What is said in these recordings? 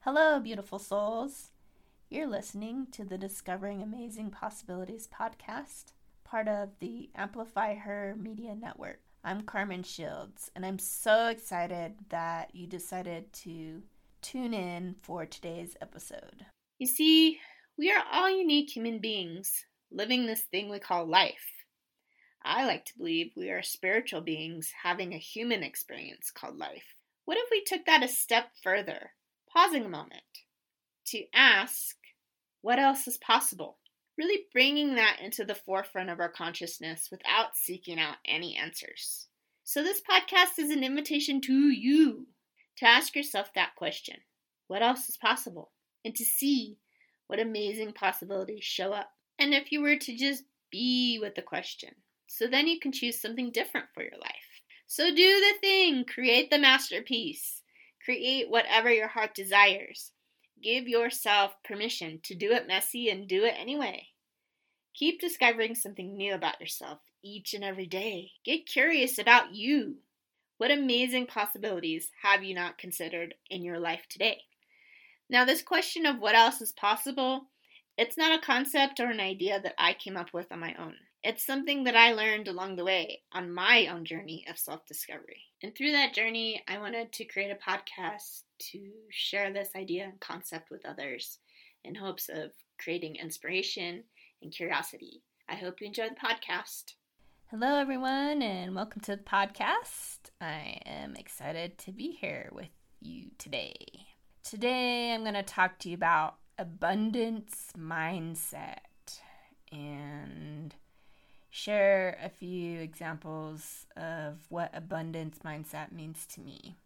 Hello, beautiful souls. You're listening to the Discovering Amazing Possibilities podcast, part of the Amplify Her Media Network. I'm Carmen Shields, and I'm so excited that you decided to tune in for today's episode. You see, we are all unique human beings living this thing we call life. I like to believe we are spiritual beings having a human experience called life. What if we took that a step further? pausing a moment to ask what else is possible. Really bringing that into the forefront of our consciousness without seeking out any answers. So, this podcast is an invitation to you to ask yourself that question what else is possible? And to see what amazing possibilities show up. And if you were to just be with the question, so then you can choose something different for your life. So, do the thing, create the masterpiece. Create whatever your heart desires. Give yourself permission to do it messy and do it anyway. Keep discovering something new about yourself each and every day. Get curious about you. What amazing possibilities have you not considered in your life today? Now, this question of what else is possible, it's not a concept or an idea that I came up with on my own. It's something that I learned along the way on my own journey of self discovery. And through that journey, I wanted to create a podcast to share this idea and concept with others in hopes of creating inspiration and curiosity. I hope you enjoy the podcast. Hello, everyone, and welcome to the podcast. I am excited to be here with you today. Today, I'm going to talk to you about abundance mindset and share a few examples of what abundance mindset means to me.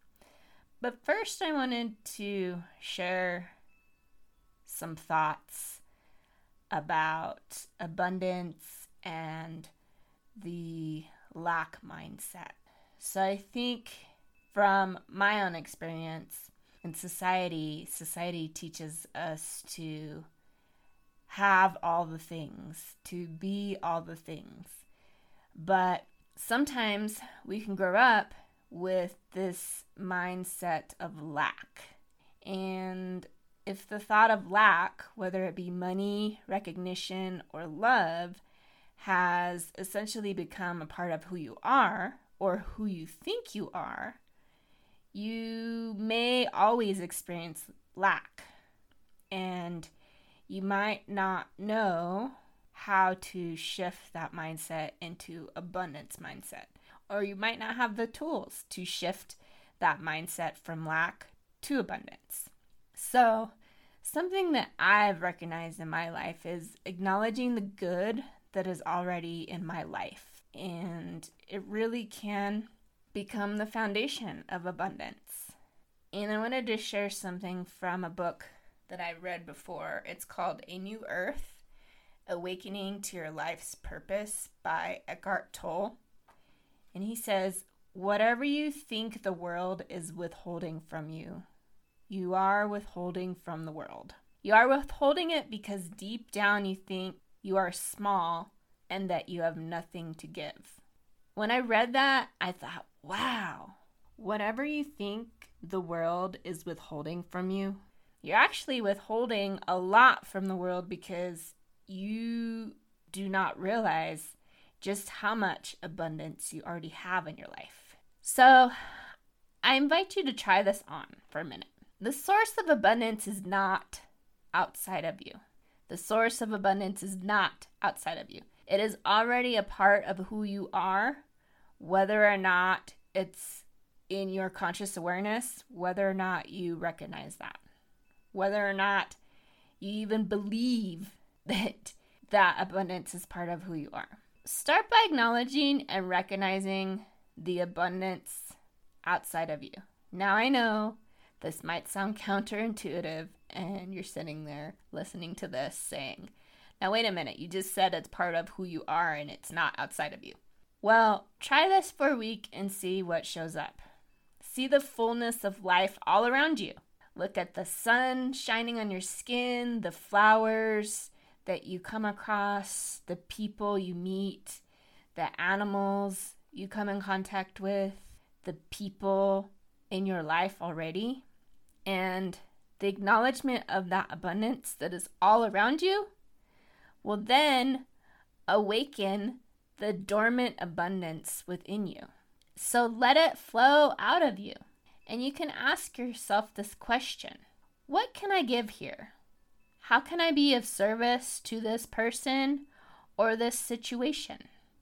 But first, I wanted to share some thoughts about abundance and the lack mindset. So, I think from my own experience in society, society teaches us to have all the things, to be all the things. But sometimes we can grow up with this mindset of lack. And if the thought of lack, whether it be money, recognition, or love, has essentially become a part of who you are or who you think you are, you may always experience lack. And you might not know how to shift that mindset into abundance mindset or you might not have the tools to shift that mindset from lack to abundance. So, something that I've recognized in my life is acknowledging the good that is already in my life. And it really can become the foundation of abundance. And I wanted to share something from a book that I read before. It's called A New Earth Awakening to Your Life's Purpose by Eckhart Tolle. And he says, Whatever you think the world is withholding from you, you are withholding from the world. You are withholding it because deep down you think you are small and that you have nothing to give. When I read that, I thought, wow, whatever you think the world is withholding from you, you're actually withholding a lot from the world because you do not realize just how much abundance you already have in your life. So, I invite you to try this on for a minute. The source of abundance is not outside of you. The source of abundance is not outside of you. It is already a part of who you are, whether or not it's in your conscious awareness, whether or not you recognize that whether or not you even believe that that abundance is part of who you are. Start by acknowledging and recognizing the abundance outside of you. Now, I know this might sound counterintuitive, and you're sitting there listening to this saying, Now, wait a minute, you just said it's part of who you are and it's not outside of you. Well, try this for a week and see what shows up. See the fullness of life all around you. Look at the sun shining on your skin, the flowers that you come across, the people you meet, the animals you come in contact with, the people in your life already, and the acknowledgement of that abundance that is all around you will then awaken the dormant abundance within you. So let it flow out of you. And you can ask yourself this question What can I give here? How can I be of service to this person or this situation?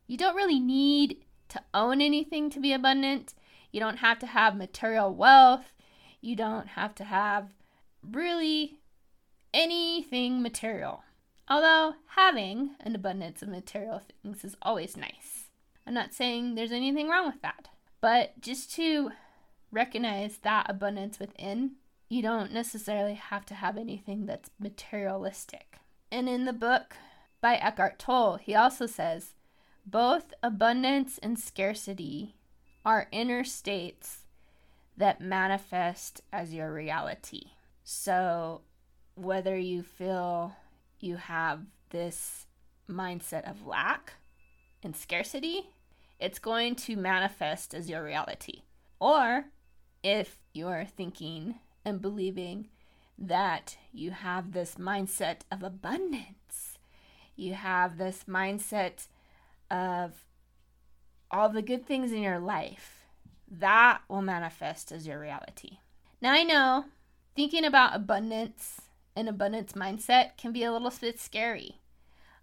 You don't really need to own anything to be abundant. You don't have to have material wealth. You don't have to have really anything material. Although having an abundance of material things is always nice. I'm not saying there's anything wrong with that, but just to recognize that abundance within, you don't necessarily have to have anything that's materialistic. And in the book by Eckhart Tolle, he also says both abundance and scarcity are inner states that manifest as your reality. So, whether you feel you have this mindset of lack and scarcity, it's going to manifest as your reality. Or if you're thinking and believing that you have this mindset of abundance, you have this mindset of all the good things in your life, that will manifest as your reality. Now, I know thinking about abundance and abundance mindset can be a little bit scary.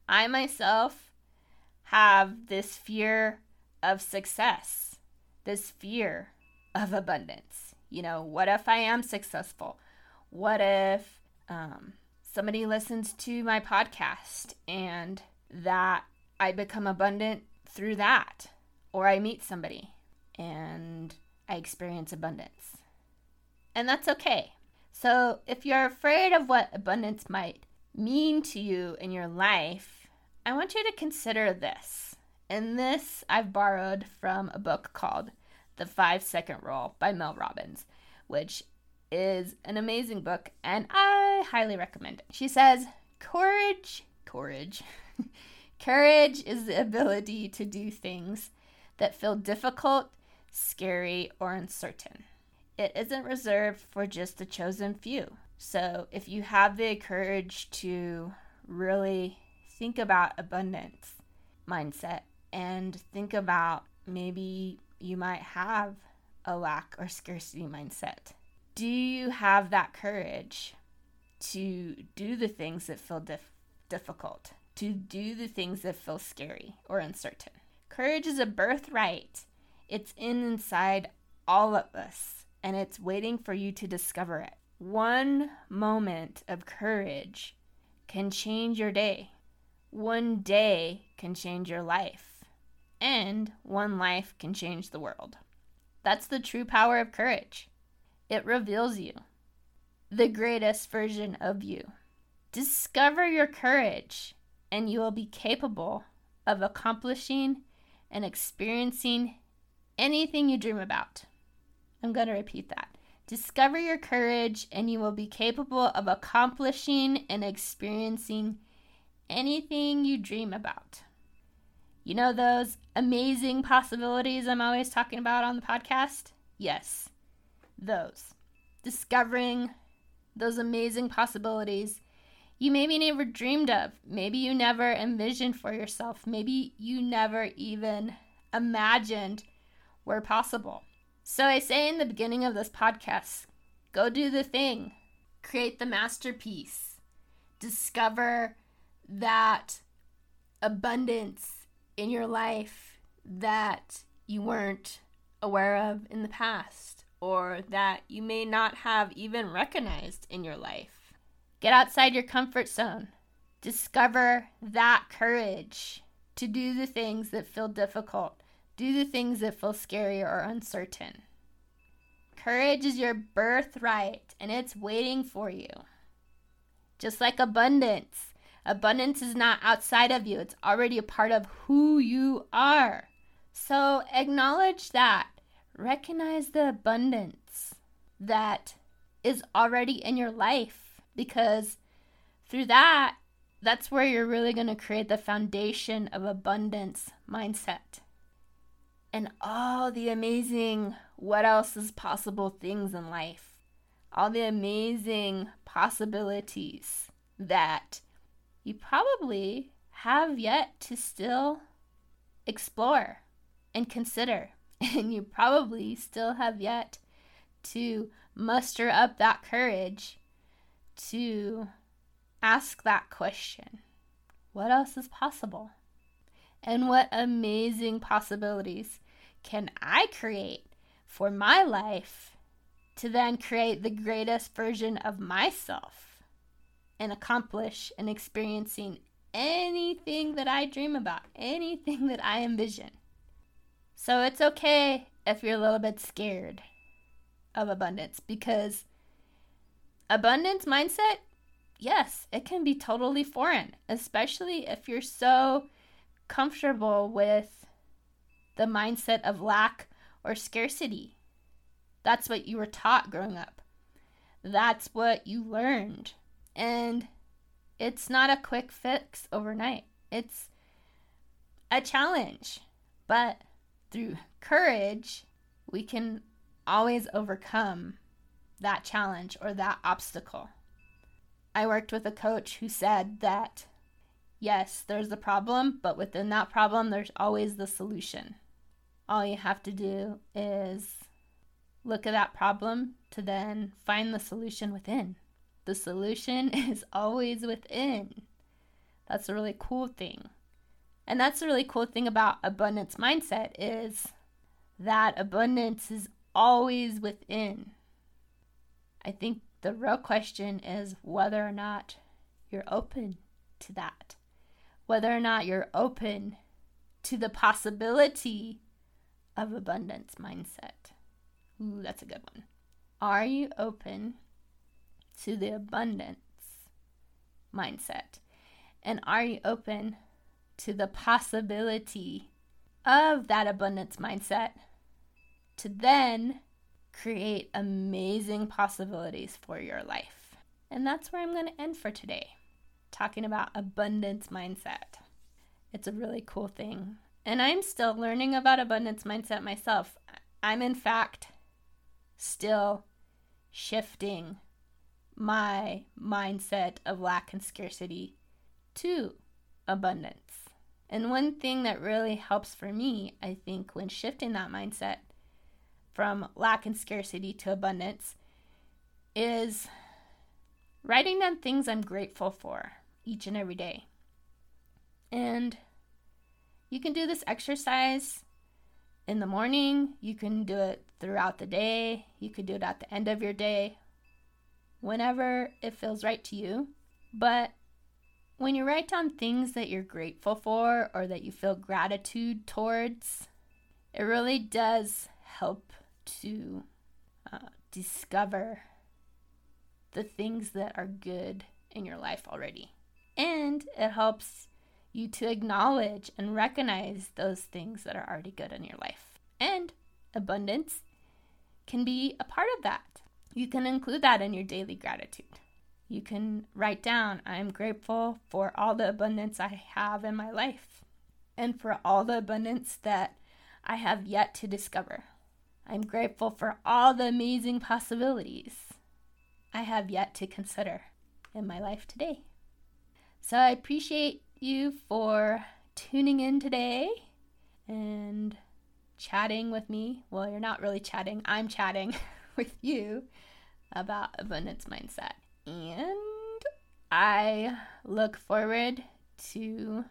I myself have this fear of success, this fear of abundance. You know, what if I am successful? What if um, somebody listens to my podcast and that I become abundant through that? Or I meet somebody and I experience abundance. And that's okay. So, if you're afraid of what abundance might mean to you in your life, I want you to consider this. And this I've borrowed from a book called The Five Second Rule by Mel Robbins, which is an amazing book and I highly recommend it. She says, Courage, courage, courage is the ability to do things that feel difficult, scary, or uncertain it isn't reserved for just the chosen few. So if you have the courage to really think about abundance mindset and think about maybe you might have a lack or scarcity mindset. Do you have that courage to do the things that feel dif- difficult, to do the things that feel scary or uncertain? Courage is a birthright. It's in inside all of us and it's waiting for you to discover it. One moment of courage can change your day. One day can change your life. And one life can change the world. That's the true power of courage. It reveals you, the greatest version of you. Discover your courage, and you will be capable of accomplishing and experiencing anything you dream about. I'm going to repeat that. Discover your courage, and you will be capable of accomplishing and experiencing anything you dream about. You know those amazing possibilities I'm always talking about on the podcast? Yes, those. Discovering those amazing possibilities you maybe never dreamed of. Maybe you never envisioned for yourself. Maybe you never even imagined were possible. So I say in the beginning of this podcast go do the thing, create the masterpiece, discover that abundance in your life that you weren't aware of in the past or that you may not have even recognized in your life. Get outside your comfort zone. Discover that courage to do the things that feel difficult do the things that feel scary or uncertain. Courage is your birthright and it's waiting for you. Just like abundance. Abundance is not outside of you, it's already a part of who you are. So acknowledge that. Recognize the abundance that is already in your life because through that, that's where you're really going to create the foundation of abundance mindset and all the amazing what else is possible things in life. All the amazing possibilities that you probably have yet to still explore and consider. And you probably still have yet to muster up that courage to ask that question What else is possible? And what amazing possibilities can I create for my life to then create the greatest version of myself and accomplish and experiencing anything that I dream about, anything that I envision. So it's okay if you're a little bit scared of abundance because abundance mindset, yes, it can be totally foreign, especially if you're so comfortable with the mindset of lack or scarcity. That's what you were taught growing up. That's what you learned. And it's not a quick fix overnight, it's a challenge. But through courage, we can always overcome that challenge or that obstacle. I worked with a coach who said that yes, there's a problem, but within that problem, there's always the solution all you have to do is look at that problem to then find the solution within. The solution is always within. That's a really cool thing. And that's the really cool thing about abundance mindset is that abundance is always within. I think the real question is whether or not you're open to that. Whether or not you're open to the possibility of abundance mindset. Ooh, that's a good one. Are you open to the abundance mindset? And are you open to the possibility of that abundance mindset to then create amazing possibilities for your life? And that's where I'm going to end for today, talking about abundance mindset. It's a really cool thing. And I'm still learning about abundance mindset myself. I'm, in fact, still shifting my mindset of lack and scarcity to abundance. And one thing that really helps for me, I think, when shifting that mindset from lack and scarcity to abundance is writing down things I'm grateful for each and every day. And you can do this exercise in the morning, you can do it throughout the day, you could do it at the end of your day, whenever it feels right to you. But when you write down things that you're grateful for or that you feel gratitude towards, it really does help to uh, discover the things that are good in your life already. And it helps you to acknowledge and recognize those things that are already good in your life. And abundance can be a part of that. You can include that in your daily gratitude. You can write down, I'm grateful for all the abundance I have in my life and for all the abundance that I have yet to discover. I'm grateful for all the amazing possibilities I have yet to consider in my life today. So I appreciate you for tuning in today and chatting with me. Well, you're not really chatting, I'm chatting with you about abundance mindset. And I look forward to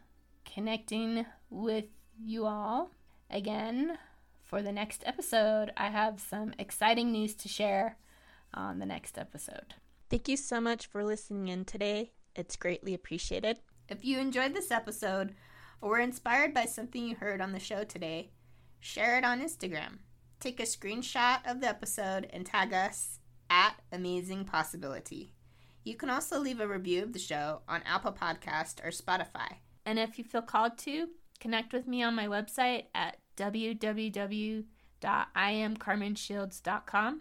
connecting with you all again for the next episode. I have some exciting news to share on the next episode. Thank you so much for listening in today. It's greatly appreciated. If you enjoyed this episode or were inspired by something you heard on the show today, share it on Instagram. Take a screenshot of the episode and tag us at Amazing Possibility. You can also leave a review of the show on Apple Podcast or Spotify. And if you feel called to, connect with me on my website at www.iamcarmenshields.com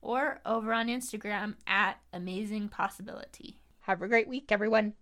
or over on Instagram at Amazing Possibility. Have a great week, everyone.